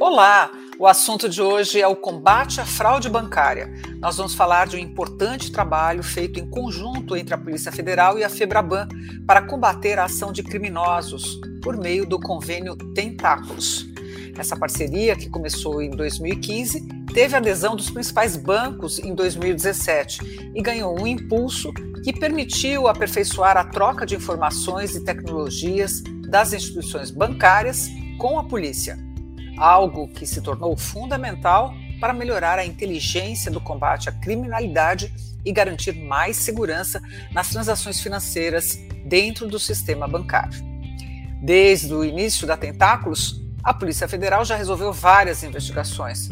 Olá! O assunto de hoje é o combate à fraude bancária. Nós vamos falar de um importante trabalho feito em conjunto entre a Polícia Federal e a Febraban para combater a ação de criminosos por meio do convênio Tentáculos. Essa parceria, que começou em 2015, teve adesão dos principais bancos em 2017 e ganhou um impulso que permitiu aperfeiçoar a troca de informações e tecnologias das instituições bancárias com a polícia, algo que se tornou fundamental para melhorar a inteligência do combate à criminalidade e garantir mais segurança nas transações financeiras dentro do sistema bancário. Desde o início da Tentáculos, a Polícia Federal já resolveu várias investigações.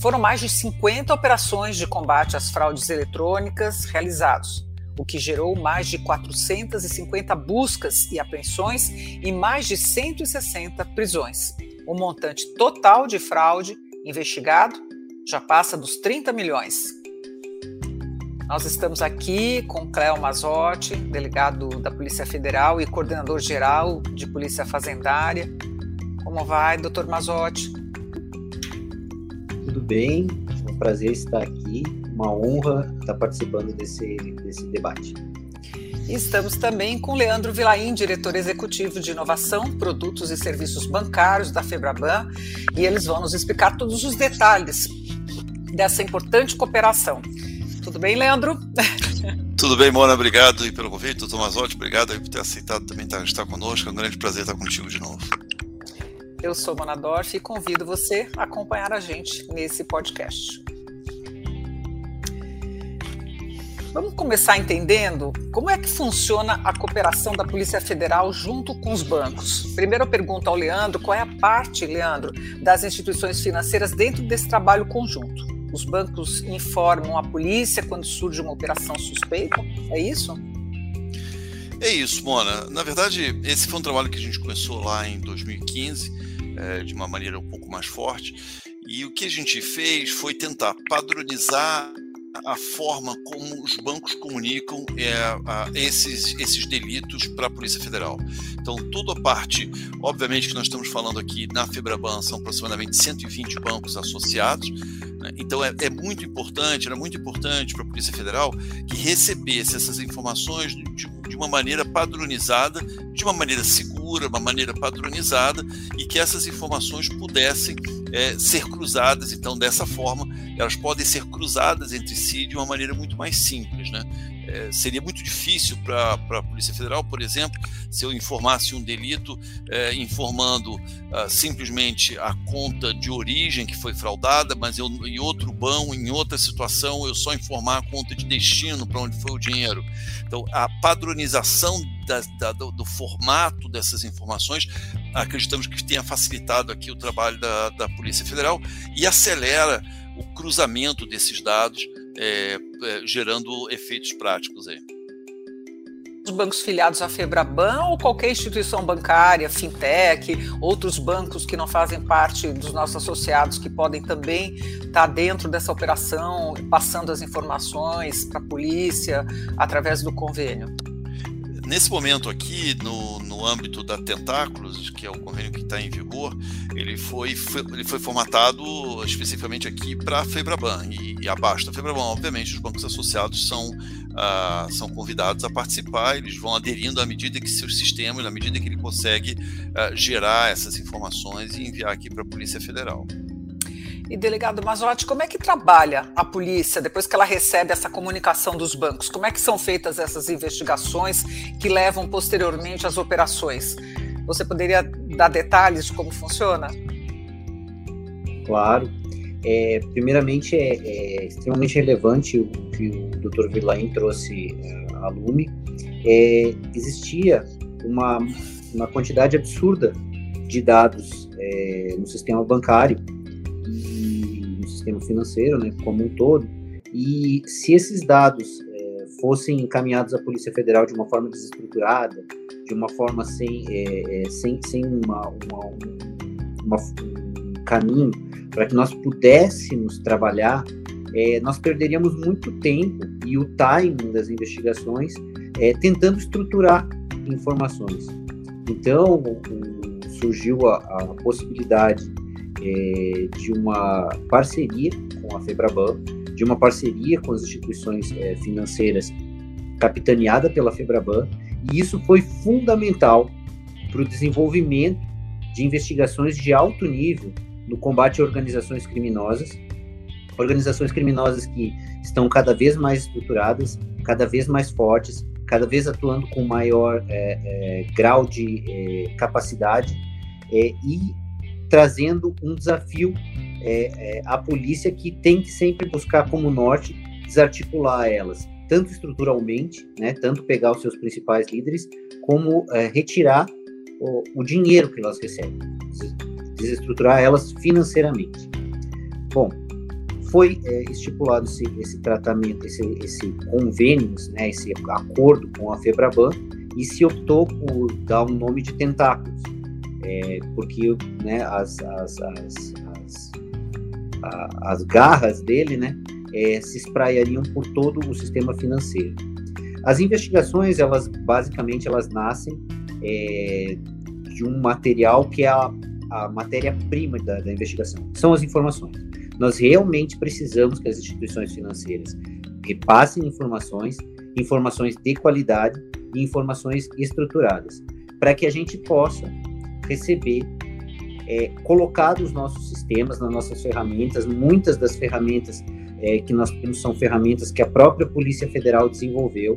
Foram mais de 50 operações de combate às fraudes eletrônicas realizados, o que gerou mais de 450 buscas e apreensões e mais de 160 prisões. O montante total de fraude investigado já passa dos 30 milhões. Nós estamos aqui com Cléo Mazotti, delegado da Polícia Federal e coordenador geral de Polícia Fazendária. Como vai, doutor Mazotti? Tudo bem, é um prazer estar aqui, uma honra estar participando desse, desse debate. E estamos também com Leandro Vilaim, diretor executivo de inovação, produtos e serviços bancários da Febraban, e eles vão nos explicar todos os detalhes dessa importante cooperação. Tudo bem, Leandro? Tudo bem, Mona, obrigado pelo convite. Doutor Mazotti, obrigado por ter aceitado também estar conosco. É um grande prazer estar contigo de novo. Eu sou Mona Dorf e convido você a acompanhar a gente nesse podcast. Vamos começar entendendo como é que funciona a cooperação da Polícia Federal junto com os bancos. Primeiro eu pergunto ao Leandro qual é a parte, Leandro, das instituições financeiras dentro desse trabalho conjunto. Os bancos informam a polícia quando surge uma operação suspeita? É isso? É isso, Mona. Na verdade, esse foi um trabalho que a gente começou lá em 2015 é, de uma maneira um pouco mais forte. E o que a gente fez foi tentar padronizar a forma como os bancos comunicam é, a, esses, esses delitos para a Polícia Federal. Então, toda a parte, obviamente que nós estamos falando aqui na Febraban, são aproximadamente 120 bancos associados, né? então é, é, muito importante, era muito importante para a Polícia Federal que recebesse essas informações de, de uma maneira padronizada, de uma maneira segura, uma maneira padronizada, e que essas informações pudessem é, ser cruzadas. Então, dessa forma, elas podem ser cruzadas entre si de uma maneira muito mais simples. Né? É, seria muito difícil para a Polícia Federal, por exemplo, se eu informasse um delito é, informando ah, simplesmente a conta de origem que foi fraudada, mas eu, em outro banco, em outra situação, eu só informar a conta de destino para onde foi o dinheiro. Então, a padronização da, da, do, do, formato dessas informações, acreditamos que tenha facilitado aqui o trabalho da, da Polícia Federal e acelera o cruzamento desses dados é, é, gerando efeitos práticos aí. Os bancos filiados à Febraban ou qualquer instituição bancária, fintech, outros bancos que não fazem parte dos nossos associados que podem também estar dentro dessa operação, passando as informações para a polícia através do convênio? Nesse momento aqui, no, no âmbito da Tentáculos, que é o convênio que está em vigor, ele foi, foi, ele foi formatado especificamente aqui para a Febraban e, e, abaixo da Febraban, obviamente, os bancos associados são, uh, são convidados a participar, eles vão aderindo à medida que seus sistemas, à medida que ele consegue uh, gerar essas informações e enviar aqui para a Polícia Federal. E delegado Mazotti, como é que trabalha a polícia depois que ela recebe essa comunicação dos bancos? Como é que são feitas essas investigações que levam posteriormente às operações? Você poderia dar detalhes de como funciona? Claro. É, primeiramente, é, é, extremamente relevante o que o Dr. Vilain trouxe é, à Lume. É, existia uma, uma quantidade absurda de dados é, no sistema bancário sistema financeiro, né, como um todo. E se esses dados é, fossem encaminhados à Polícia Federal de uma forma desestruturada, de uma forma sem, é, é, sem, sem uma, uma, uma, um caminho para que nós pudéssemos trabalhar, é, nós perderíamos muito tempo e o timing das investigações é, tentando estruturar informações. Então, surgiu a, a possibilidade é, de uma parceria com a Febraban, de uma parceria com as instituições é, financeiras capitaneada pela Febraban, e isso foi fundamental para o desenvolvimento de investigações de alto nível no combate a organizações criminosas, organizações criminosas que estão cada vez mais estruturadas, cada vez mais fortes, cada vez atuando com maior é, é, grau de é, capacidade é, e trazendo um desafio é, é, à polícia que tem que sempre buscar como norte desarticular elas, tanto estruturalmente, né, tanto pegar os seus principais líderes, como retirar o, o dinheiro que elas recebem, desestruturar elas financeiramente. Bom, foi é, estipulado esse, esse, tratamento, esse, esse convênio, né, esse acordo com a Febraban, e se optou por dar um nome de tentáculos, é, porque né, as, as, as, as, a, as garras dele né, é, se espraiariam por todo o sistema financeiro. As investigações, elas basicamente elas nascem é, de um material que é a, a matéria-prima da, da investigação, são as informações. Nós realmente precisamos que as instituições financeiras repassem informações, informações de qualidade e informações estruturadas, para que a gente possa receber, é, colocar nos nossos sistemas, nas nossas ferramentas, muitas das ferramentas é, que nós temos são ferramentas que a própria Polícia Federal desenvolveu,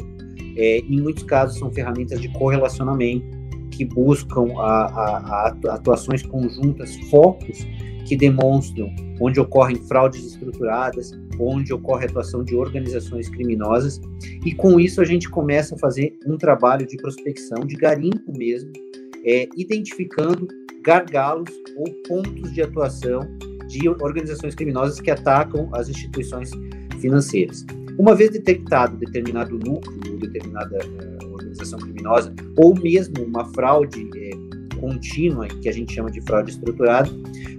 é, em muitos casos são ferramentas de correlacionamento, que buscam a, a, a atuações conjuntas, focos que demonstram onde ocorrem fraudes estruturadas, onde ocorre atuação de organizações criminosas, e com isso a gente começa a fazer um trabalho de prospecção, de garimpo mesmo, é, identificando gargalos ou pontos de atuação de organizações criminosas que atacam as instituições financeiras. Uma vez detectado determinado núcleo, determinada uh, organização criminosa, ou mesmo uma fraude uh, contínua, que a gente chama de fraude estruturada,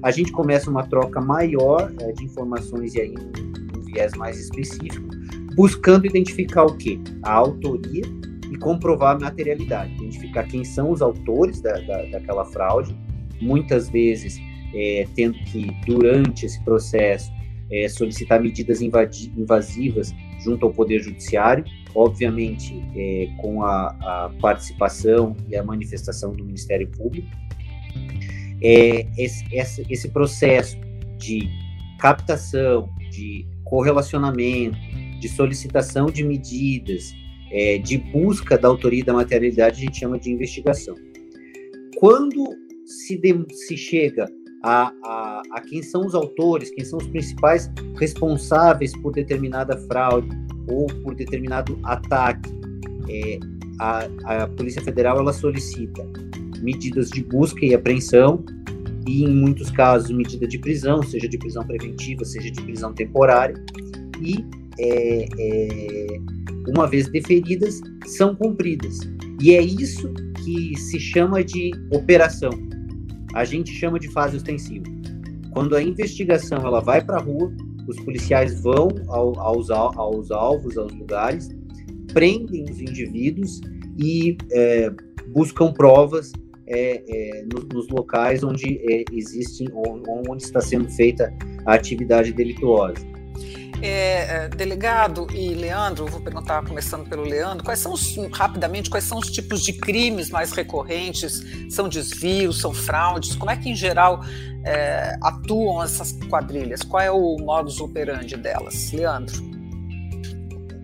a gente começa uma troca maior uh, de informações e aí um, um viés mais específico, buscando identificar o que? A autoria e comprovar a materialidade, identificar quem são os autores da, da, daquela fraude, muitas vezes é, tendo que, durante esse processo, é, solicitar medidas invasivas junto ao Poder Judiciário, obviamente é, com a, a, participação e a manifestação do Ministério Público. É, esse, esse, esse processo de captação, de correlacionamento, de solicitação de medidas, é, de busca da autoria e da materialidade, a gente chama de investigação. Quando se, de, se chega a, a, a, quem são os autores, quem são os principais responsáveis por determinada fraude ou por determinado ataque. É, a, a Polícia Federal ela solicita medidas de busca e apreensão e, em muitos casos, medida de prisão, seja de prisão preventiva, seja de prisão temporária, e, é, é, uma vez deferidas, são cumpridas. E é isso que se chama de operação a gente chama de fase ostensiva. Quando a investigação ela vai para a rua, os policiais vão ao, aos, aos alvos, aos lugares, prendem os indivíduos e é, buscam provas é, é, nos, nos, locais onde é, existem, onde está sendo feita a atividade delituosa. É, é, delegado e Leandro, vou perguntar, começando pelo Leandro, quais são os, rapidamente, quais são os tipos de crimes mais recorrentes? São desvios, são fraudes? Como é que, em geral, é, atuam essas quadrilhas? Qual é o modus operandi delas? Leandro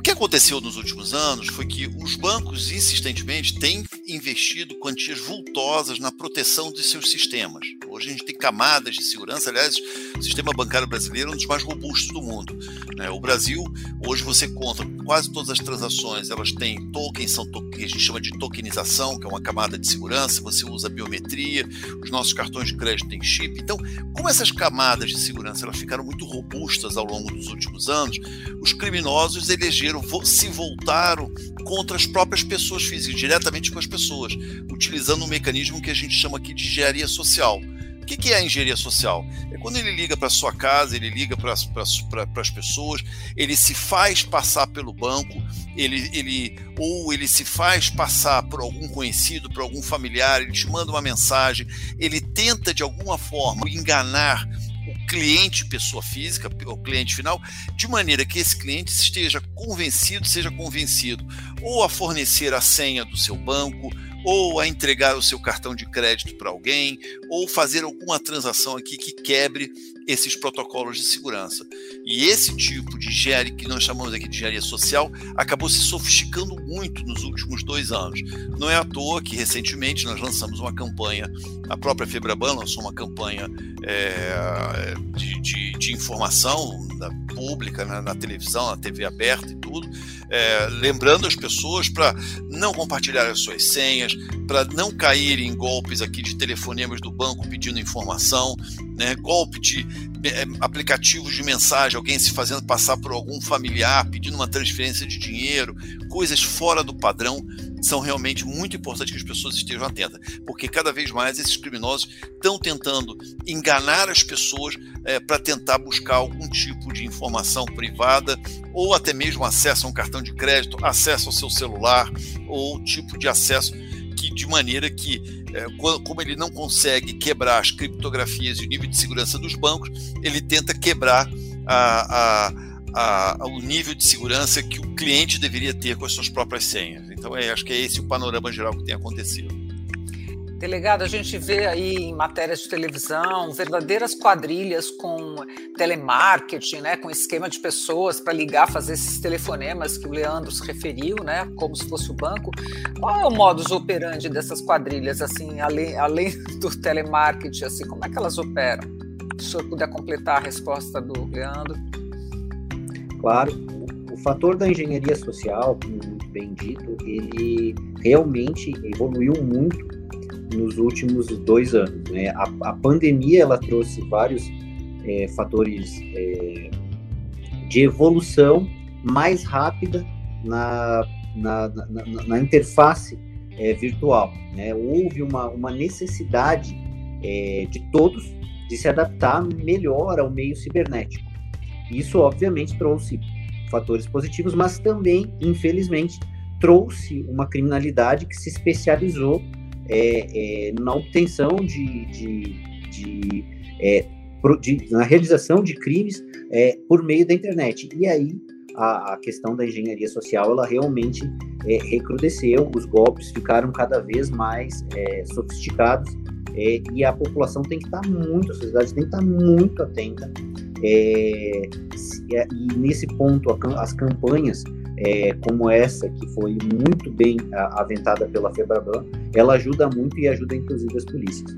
que aconteceu nos últimos anos foi que os bancos insistentemente têm investido quantias vultosas na proteção de seus sistemas. Hoje a gente tem camadas de segurança, aliás, o sistema bancário brasileiro é um dos mais robustos do mundo. Né? O Brasil, hoje você conta quase todas as transações, elas têm tokens, são que a gente chama de tokenização, que é uma camada de segurança, você usa biometria, os nossos cartões de crédito têm chip. Então, como essas camadas de segurança elas ficaram muito robustas ao longo dos últimos anos, os criminosos elegeram se voltaram contra as próprias pessoas físicas, diretamente com as pessoas, utilizando um mecanismo que a gente chama aqui de engenharia social. Que, que é a engenharia social? É quando ele liga para sua casa, ele liga para as pessoas, ele se faz passar pelo banco, ele, ele ou ele se faz passar por algum conhecido, por algum familiar, ele te manda uma mensagem, ele tenta de alguma forma enganar o cliente pessoa física, o cliente final, de maneira que esse cliente esteja convencido, seja convencido ou a fornecer a senha do seu banco, ou a entregar o seu cartão de crédito para alguém, ou fazer alguma transação aqui que quebre esses protocolos de segurança. E esse tipo de engenharia, que nós chamamos aqui de engenharia social, acabou se sofisticando muito nos últimos dois anos. Não é à toa que, recentemente, nós lançamos uma campanha, a própria Febraban lançou uma campanha é, de, de, de, informação pública, né, na televisão, na TV aberta e tudo, é, lembrando as pessoas para não compartilhar as suas senhas, para não cair em golpes aqui de telefonemas do banco pedindo informação, né, golpe de é, aplicativos de mensagem, alguém se fazendo passar por algum familiar, pedindo uma transferência de dinheiro, coisas fora do padrão, são realmente muito importantes que as pessoas estejam atentas, porque cada vez mais esses criminosos estão tentando enganar as pessoas é, para tentar buscar algum tipo de informação privada ou até mesmo acesso a um cartão de crédito, acesso ao seu celular ou tipo de acesso de maneira que é, como ele não consegue quebrar as criptografias e o nível de segurança dos bancos, ele tenta quebrar a, a, a, o nível de segurança que o cliente deveria ter com as suas próprias senhas. Então, é, acho que é esse o panorama geral que tem acontecido. Delegado, a gente vê aí em matérias de televisão verdadeiras quadrilhas com telemarketing, né, com esquema de pessoas para ligar, fazer esses telefonemas que o Leandro se referiu, né, como se fosse o banco. Qual é o modus operandi dessas quadrilhas, assim, além, além do telemarketing, assim, como é que elas operam? Se o senhor puder completar a resposta do Leandro. Claro, o fator da engenharia social, como muito bem dito, ele realmente evoluiu muito nos últimos dois anos. Né? A, a pandemia ela trouxe vários é, fatores é, de evolução mais rápida na, na, na, na interface é, virtual. Né? Houve uma, uma necessidade é, de todos de se adaptar melhor ao meio cibernético. Isso, obviamente, trouxe fatores positivos, mas também, infelizmente, trouxe uma criminalidade que se especializou é, é, na obtenção de, de, de, é, de, na realização de crimes é, por meio da internet. E aí a, a questão da engenharia social ela realmente é, recrudesceu, os golpes ficaram cada vez mais é, sofisticados e a população tem que estar muito, a sociedade tem que estar muito atenta. e nesse ponto, as campanhas é, como essa, que foi muito bem aventada pela FEBRABAN, ela ajuda muito e ajuda inclusive as polícias.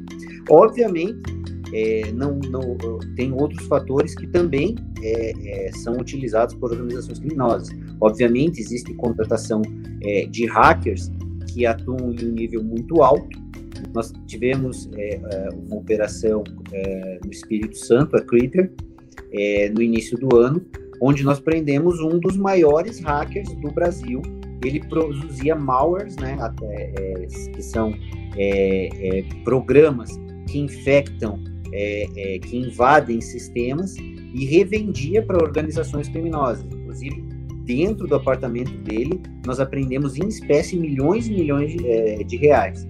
Obviamente, é, não, não, tem outros fatores que também é, é, são utilizados por organizações criminosas. Obviamente, existe contratação é, de hackers que atuam em um nível muito alto. Nós tivemos é, uma operação no Espírito Santo, a Creeper, no início do ano, onde nós prendemos um dos maiores hackers do Brasil. Ele produzia malwares, né, até, é, que são é, é, programas que infectam, é, é, que invadem sistemas e revendia para organizações criminosas. Inclusive, dentro do apartamento dele, nós aprendemos em espécie milhões e milhões de, de reais.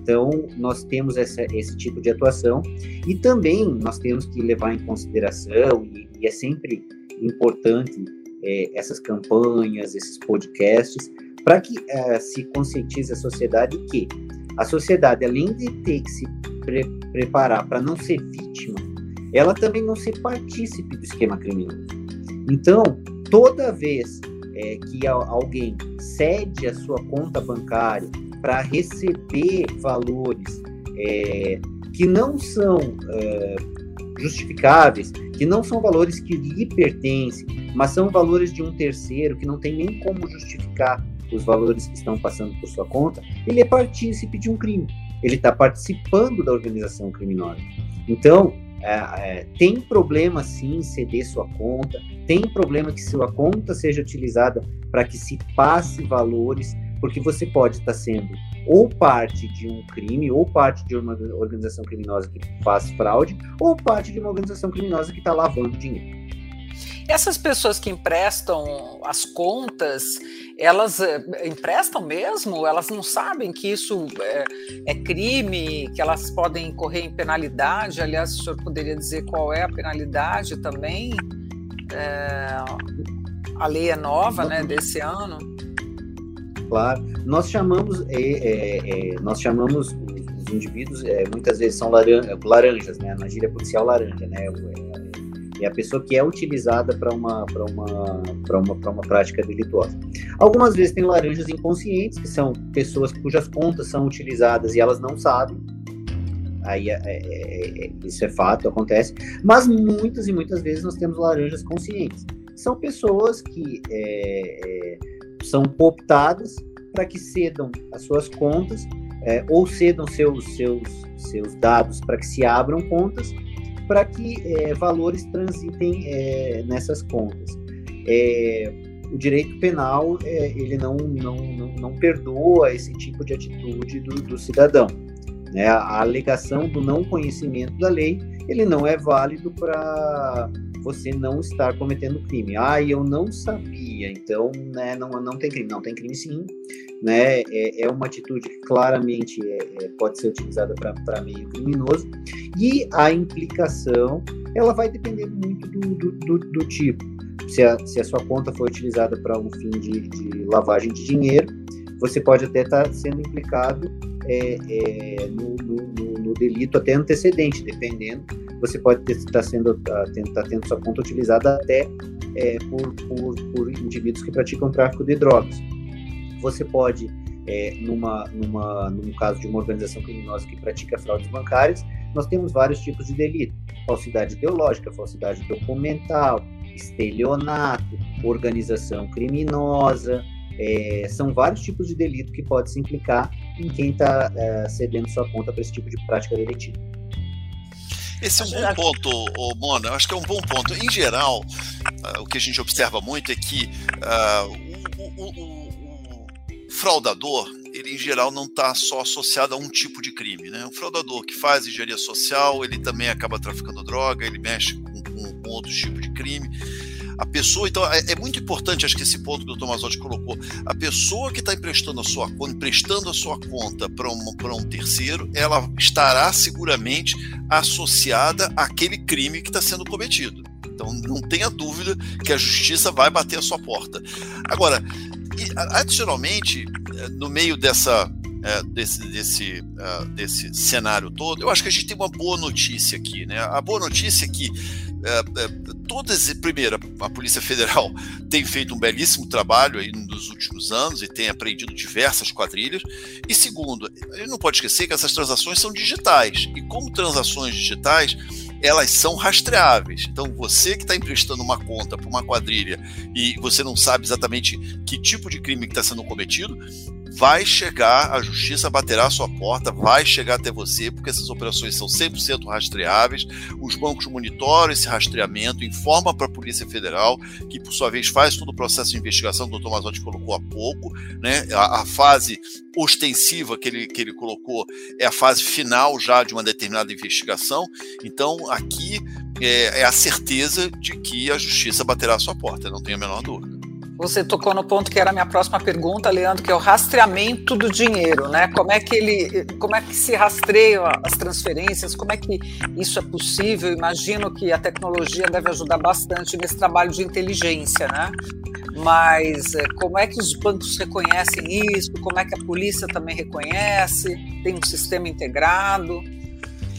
Então, nós temos essa, esse tipo de atuação e também nós temos que levar em consideração, e, e é sempre importante é, essas campanhas, esses podcasts, para que é, se conscientize a sociedade que a sociedade, além de ter que se pre preparar para não ser vítima, ela também não ser partícipe do esquema criminoso. Então, toda vez é, que alguém cede a sua conta bancária para receber valores é, que não são é, justificáveis, que não são valores que lhe pertencem, mas são valores de um terceiro que não tem nem como justificar os valores que estão passando por sua conta, ele é partícipe de um crime. Ele está participando da organização criminosa. Então, é, é, tem problema sim ceder sua conta, tem problema que sua conta seja utilizada para que se passe valores, porque você pode estar tá sendo ou parte de um crime, ou parte de uma organização criminosa que faz fraude, ou parte de uma organização criminosa que está lavando dinheiro. Essas pessoas que emprestam as contas, elas é, emprestam mesmo? Elas não sabem que isso é, é, crime, que elas podem incorrer em penalidade? Aliás, o senhor poderia dizer qual é a penalidade também? É, a lei é nova, né, desse ano. Claro. Nós chamamos, é, nós chamamos os, os indivíduos, muitas vezes são laranjas, né? Na gíria policial laranja, né? É a pessoa que é utilizada para uma, uma, uma, uma prática delituosa. Algumas vezes tem laranjas inconscientes, que são pessoas cujas contas são utilizadas e elas não sabem. Aí é, é, é, isso é fato, acontece. Mas muitas e muitas vezes nós temos laranjas conscientes. São pessoas que é, é, são cooptadas para que cedam as suas contas é, ou cedam seus, seus, seus dados para que se abram contas para que é, valores transitem é, nessas contas. É, o direito penal é, ele não, não, não, não, perdoa esse tipo de atitude do, do cidadão. Né? A alegação do não conhecimento da lei ele não é válido para você não estar cometendo crime. Ah, eu não sabia, então né, não, não tem crime. Não tem crime sim. Né? É, é uma atitude que claramente é, é, pode ser utilizada para meio criminoso. E a implicação, ela vai depender muito do, do, do, do tipo. Se a, se a, sua conta foi utilizada para um fim de, de, lavagem de dinheiro, você pode até estar tá sendo implicado é, é, no, no, no, delito até antecedente, dependendo. Você pode estar tá sendo tá, tá tendo sua conta utilizada até é, por, por, por indivíduos que praticam tráfico de drogas. Você pode é, numa, numa, num caso de uma organização criminosa que pratica fraudes bancárias, nós temos vários tipos de delito: falsidade ideológica, falsidade documental, estelionato, organização criminosa. É, são vários tipos de delito que pode se implicar em quem está é, cedendo sua conta para esse tipo de prática delitiva. Esse é um bom ponto, oh, Mona. Eu acho que é um bom ponto. Em geral, uh, o que a gente observa muito é que uh, o, o, o, o fraudador ele em geral não está só associado a um tipo de crime. Né? O fraudador que faz engenharia social, ele também acaba traficando droga, ele mexe com, com, com outros tipos de crime. A pessoa, então, é, é, muito importante, acho que esse ponto que o Tomasotti colocou, a pessoa que está emprestando a sua conta, emprestando a sua conta para um, um terceiro, ela estará seguramente associada àquele crime que está sendo cometido. Então, não tenha dúvida que a justiça vai bater a sua porta. Agora, adicionalmente, eh, no meio dessa, é, desse, desse, uh, desse cenário todo, eu acho que a gente tem uma boa notícia aqui. Né? A boa notícia é que uh, todas, primeiro, a Polícia Federal tem feito um belíssimo trabalho aí nos últimos anos e tem apreendido diversas quadrilhas. E segundo, a gente não pode esquecer que essas transações são digitais. E como transações digitais, elas são rastreáveis. Então, você que está emprestando uma conta para uma quadrilha e você não sabe exatamente que tipo de crime está sendo cometido, vai chegar, a justiça baterá a sua porta, vai chegar até você, porque essas operações são 100% rastreáveis. Os bancos monitoram esse rastreamento, informam para a Polícia Federal, que por sua vez faz todo o processo de investigação que o Dr. Mazotti colocou há pouco. Né? A, a, fase ostensiva que ele, que ele colocou é a fase final já de uma determinada investigação. Então, aqui é, é a certeza de que a justiça baterá a sua porta, não tenho a menor dúvida. Você tocou no ponto que era a minha próxima pergunta, Leandro, que é o rastreamento do dinheiro, né? Como é que ele, como é que se rastreiam as transferências? Como é que isso é possível? Imagino que a tecnologia deve ajudar bastante nesse trabalho de inteligência, né? Mas eh, como é que os bancos reconhecem isso? Como é que a polícia também reconhece? Tem um sistema integrado?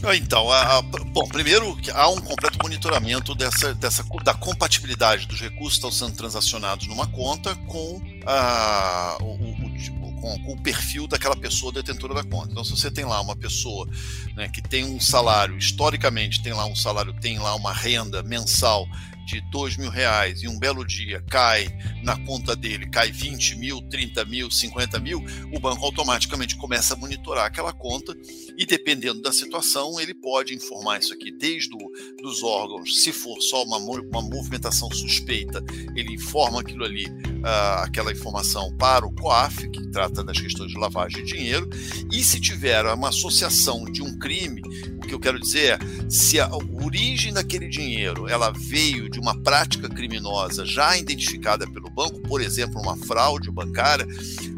Ah, então, a, a, bom, primeiro há um completo monitoramento dessa, dessa, da compatibilidade dos recursos que estão sendo transacionados numa conta com, a, o, o, com, com, o perfil daquela pessoa detentora da conta. Então, se você tem lá uma pessoa né, que tem um salário, historicamente tem lá um salário, tem lá uma renda mensal de dois mil reais e um belo dia cai na conta dele, cai 20 mil, 30 mil, 50 mil, o banco automaticamente começa a monitorar aquela conta e dependendo da situação, ele pode informar isso aqui desde o, dos órgãos, se for só uma, uma movimentação suspeita, ele informa aquilo ali uh, aquela informação para o COAF, que trata das questões de lavagem de dinheiro, e se tiver uma associação de um crime, o que eu quero dizer é, se a origem daquele dinheiro ela veio de uma prática criminosa já identificada pelo banco, por exemplo, uma fraude bancária,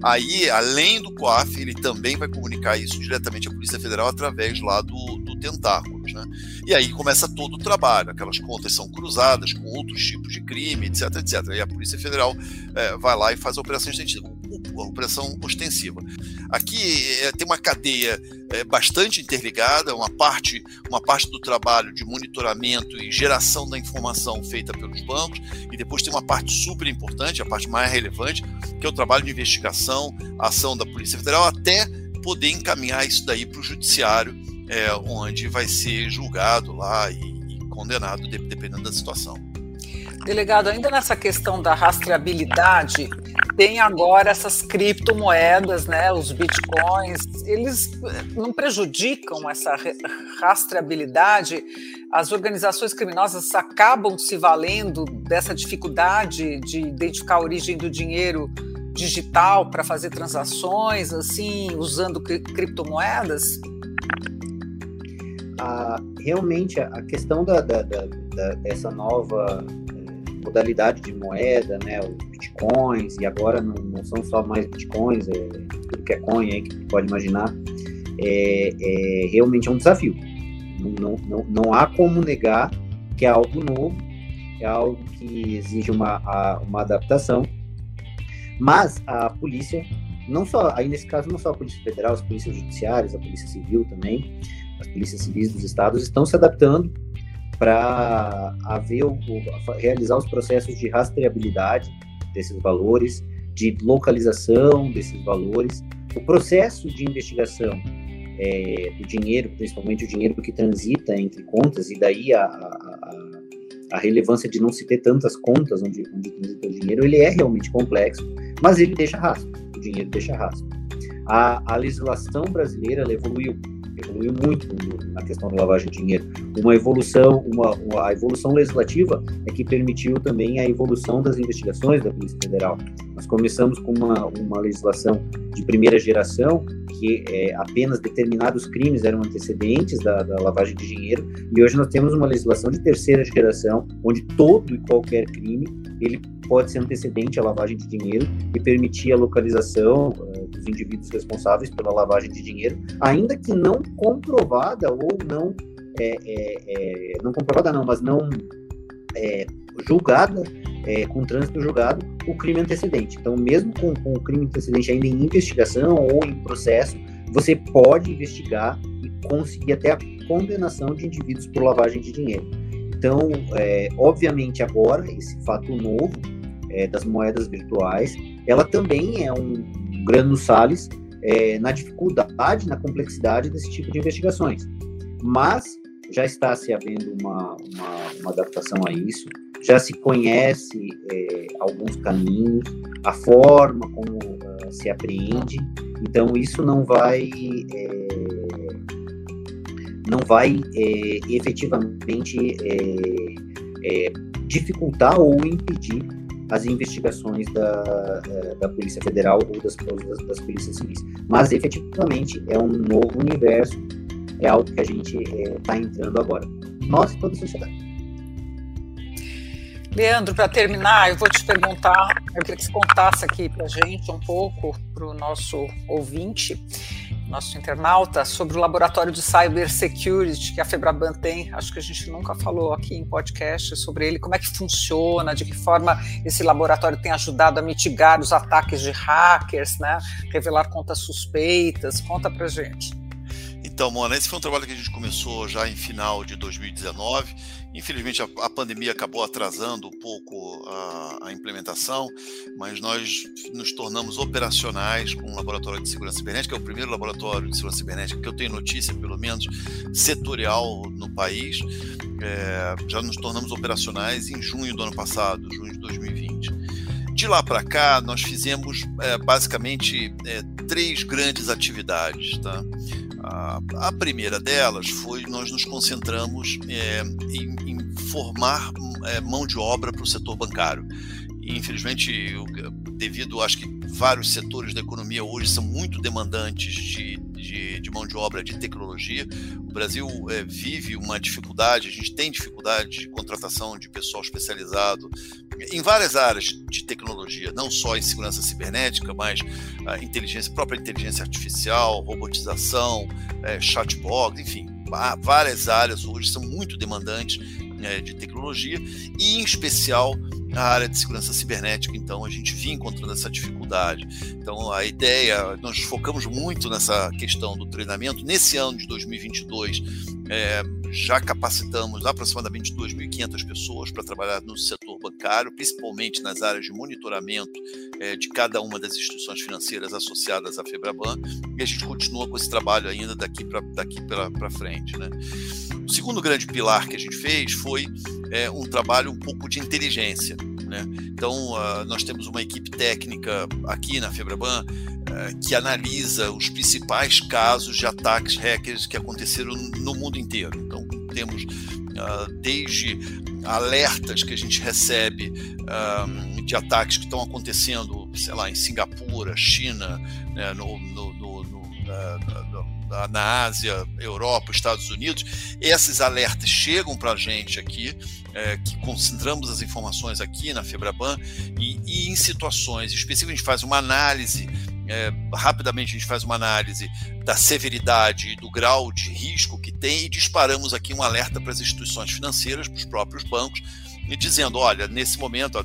aí, além do COAF, ele também vai comunicar isso diretamente à Polícia Federal através lá do, Tentáculos. Né? E aí começa todo o trabalho, aquelas contas são cruzadas com outros tipos de crime, etc, etc. E a Polícia Federal é, vai lá e faz a operação extensiva, a operação ostensiva. Aqui é, tem uma cadeia é, bastante interligada, uma parte, uma parte do trabalho de monitoramento e geração da informação feita pelos bancos, e depois tem uma parte super importante, a parte mais relevante, que é o trabalho de investigação, a ação da Polícia Federal, até poder encaminhar isso daí para o judiciário, é, onde vai ser julgado lá e, e condenado, dependendo da situação. Delegado, ainda nessa questão da rastreabilidade, tem agora essas criptomoedas, né, os bitcoins, eles eh, não prejudicam essa rastreabilidade? As organizações criminosas acabam se valendo dessa dificuldade de identificar a origem do dinheiro digital para fazer transações, assim, usando criptomoedas? Ah, realmente, a questão da, da, da, dessa nova modalidade de moeda, né, os bitcoins, e agora não, não são só mais bitcoins, é, tudo que é coin aí que pode imaginar, é, é realmente é um desafio. Não, não, não há como negar que é algo novo, é algo que exige uma, uma adaptação, mas a polícia, não só, aí nesse caso não só a Polícia Federal, as polícias judiciárias, a Polícia Civil também, as polícias civis dos estados estão se adaptando para haver o, realizar os processos de rastreabilidade desses valores, de localização desses valores, o processo de investigação é, do dinheiro, principalmente o dinheiro que transita entre contas, e daí a, a, a relevância de não se ter tantas contas onde, onde transita o dinheiro, ele é realmente complexo, mas ele deixa rastro, o dinheiro deixa rastro. A, a legislação brasileira evoluiu evoluiu muito na questão da lavagem de dinheiro. Uma evolução, uma, uma, a evolução legislativa é que permitiu também a evolução das investigações da Polícia Federal. Nós começamos com uma, uma legislação de primeira geração, que é, apenas determinados crimes eram antecedentes da, da lavagem de dinheiro, e hoje nós temos uma legislação de terceira geração, onde todo e qualquer crime ele pode ser antecedente à lavagem de dinheiro e permitir a localização uh, indivíduos responsáveis pela lavagem de dinheiro, ainda que não comprovada ou não é, é, é, não comprovada não, mas não é, julgada é, com trânsito julgado o crime antecedente. Então, mesmo com, com o crime antecedente ainda em investigação ou em processo, você pode investigar e conseguir até a condenação de indivíduos por lavagem de dinheiro. Então, é, obviamente, agora, esse fato novo é, das moedas virtuais, ela também é um grano sales é, na dificuldade, na complexidade desse tipo de investigações. Mas já está se havendo uma, uma, uma adaptação a isso, já se conhece é, alguns caminhos, a forma como uh, se apreende, então isso não vai é, não vai é, efetivamente é, dificultar ou impedir as investigações da, é, da Polícia Federal ou das, das, das polícias civis. Mas, efetivamente, é um novo universo, é algo que a gente está é, entrando agora. Nós toda a sociedade. Leandro, para terminar, eu vou te perguntar, eu queria que você contasse aqui para a gente um pouco, para o nosso ouvinte, nosso internauta, sobre o laboratório de cybersecurity que a Febraban tem. Acho que a gente nunca falou aqui em podcast sobre ele, como é que funciona, de que forma esse laboratório tem ajudado a mitigar os ataques de hackers, né? revelar contas suspeitas. Conta para gente. Então, Mona, esse foi um trabalho que a gente começou já em final de 2019. Infelizmente, a, a pandemia acabou atrasando um pouco a, a, implementação, mas nós nos tornamos operacionais com o Laboratório de Segurança Cibernética, é o primeiro laboratório de segurança cibernética que eu tenho notícia, pelo menos, setorial no país. É, já nos tornamos operacionais em junho do ano passado, junho de 2020. De lá para cá, nós fizemos é, basicamente é, três grandes atividades. Tá? A, a, primeira delas foi nós nos concentramos é, em, em, formar é, mão de obra para o setor bancário. e infelizmente, devido, acho que vários setores da economia hoje são muito demandantes de, de, de mão de obra de tecnologia. O Brasil é, vive uma dificuldade, a gente tem dificuldade de contratação de pessoal especializado em várias áreas de tecnologia, não só em segurança cibernética, mas a inteligência, própria inteligência artificial, robotização, é, chatbot, enfim, várias áreas hoje são muito demandantes é, de tecnologia e, em especial, a área de segurança cibernética, então a gente vinha encontrando essa dificuldade. Então a ideia, nós focamos muito nessa questão do treinamento. Nesse ano de 2022, é, já capacitamos aproximadamente 2.500 pessoas para trabalhar no setor bancário, principalmente nas áreas de monitoramento é, de cada uma das instituições financeiras associadas à Febraban, e a gente continua com esse trabalho ainda daqui para daqui para frente. Né? O segundo grande pilar que a gente fez foi é, um trabalho um pouco de inteligência. Né? Então, uh, nós temos uma equipe técnica aqui na Febraban uh, que analisa os principais casos de ataques hackers que aconteceram no mundo inteiro. Então, temos uh, desde alertas que a gente recebe de ataques que estão acontecendo, sei lá, em Singapura, China, né, no, no, no, no na Ásia, Europa, Estados Unidos, esses alertas chegam para a gente aqui, é, que concentramos as informações aqui na Febraban, e, e em situações específicas a gente faz uma análise é, rapidamente a gente faz uma análise da severidade e do grau de risco que tem e disparamos aqui um alerta para as instituições financeiras, para os próprios bancos, e dizendo, olha, nesse momento,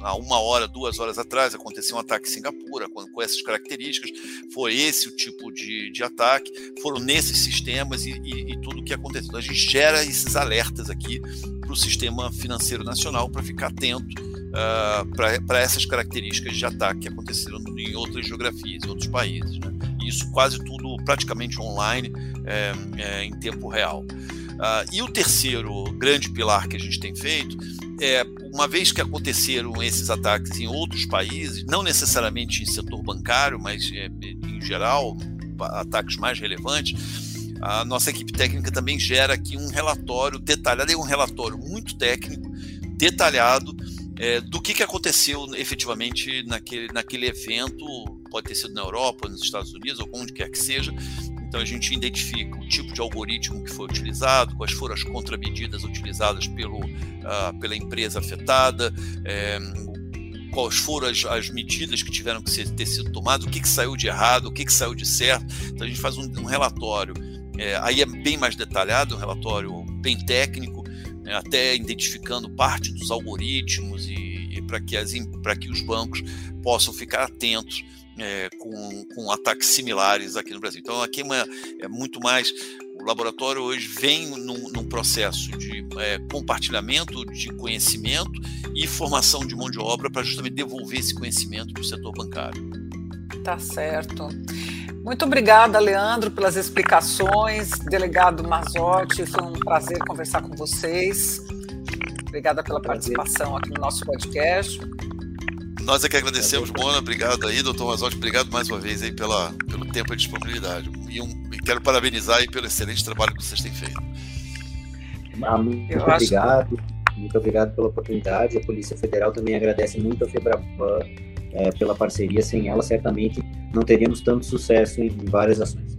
há uma hora, duas horas atrás, aconteceu um ataque em Singapura com, com essas características, foi esse o tipo de, de ataque, foram nesses sistemas e, e, e tudo o que aconteceu. Então, a gente gera esses alertas aqui para o sistema financeiro nacional para ficar atento uh, para essas características de ataque que aconteceram em outras geografias, em outros países. Né? Isso quase tudo praticamente online, é, é, em tempo real. Uh, e o terceiro grande pilar que a gente tem feito é, uma vez que aconteceram esses ataques em outros países, não necessariamente em setor bancário, mas é, em geral, ataques mais relevantes, a nossa equipe técnica também gera aqui um relatório detalhado, é um relatório muito técnico, detalhado, é, do que, que aconteceu efetivamente naquele, naquele evento, pode ter sido na Europa, nos Estados Unidos, ou onde quer que seja, então a gente identifica o tipo de algoritmo que foi utilizado, quais foram as contramedidas utilizadas pelo, uh, pela empresa afetada, é, quais foram as, as, medidas que tiveram que ser, ter sido tomadas, o que, que saiu de errado, o que, que saiu de certo. Então a gente faz um, um relatório, é, aí é bem mais detalhado, um relatório bem técnico, né, até identificando parte dos algoritmos e, e para que, que os bancos possam ficar atentos é, com, com, ataques similares aqui no Brasil. Então, aqui é, uma, é muito mais. O laboratório hoje vem num, num processo de é, compartilhamento de conhecimento e formação de mão de obra para justamente devolver esse conhecimento para o setor bancário. Tá certo. Muito obrigada, Leandro, pelas explicações. Delegado Mazotti, foi um prazer conversar com vocês. Obrigada pela participação aqui no nosso podcast. Nós é que agradecemos, Mona. Obrigado aí, doutor Mazotti. Obrigado mais uma vez aí pela, pelo tempo e disponibilidade. E, um, e quero parabenizar aí pelo excelente trabalho que vocês têm feito. Ah, muito Eu obrigado. Acho... Muito obrigado pela oportunidade. A Polícia Federal também agradece muito a Febraban é, pela parceria. Sem ela, certamente não teríamos tanto sucesso em várias ações.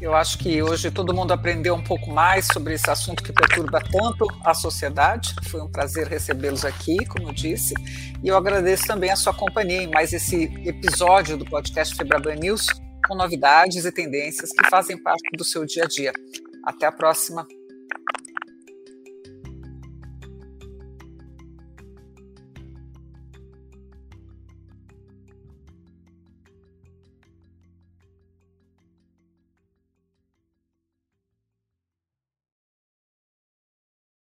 Eu acho que hoje todo mundo aprendeu um pouco mais sobre esse assunto que perturba tanto a sociedade. Foi um prazer recebê-los aqui, como eu disse. E eu agradeço também a sua companhia em mais esse episódio do podcast Febraban News, com novidades e tendências que fazem parte do seu dia a dia. Até a próxima.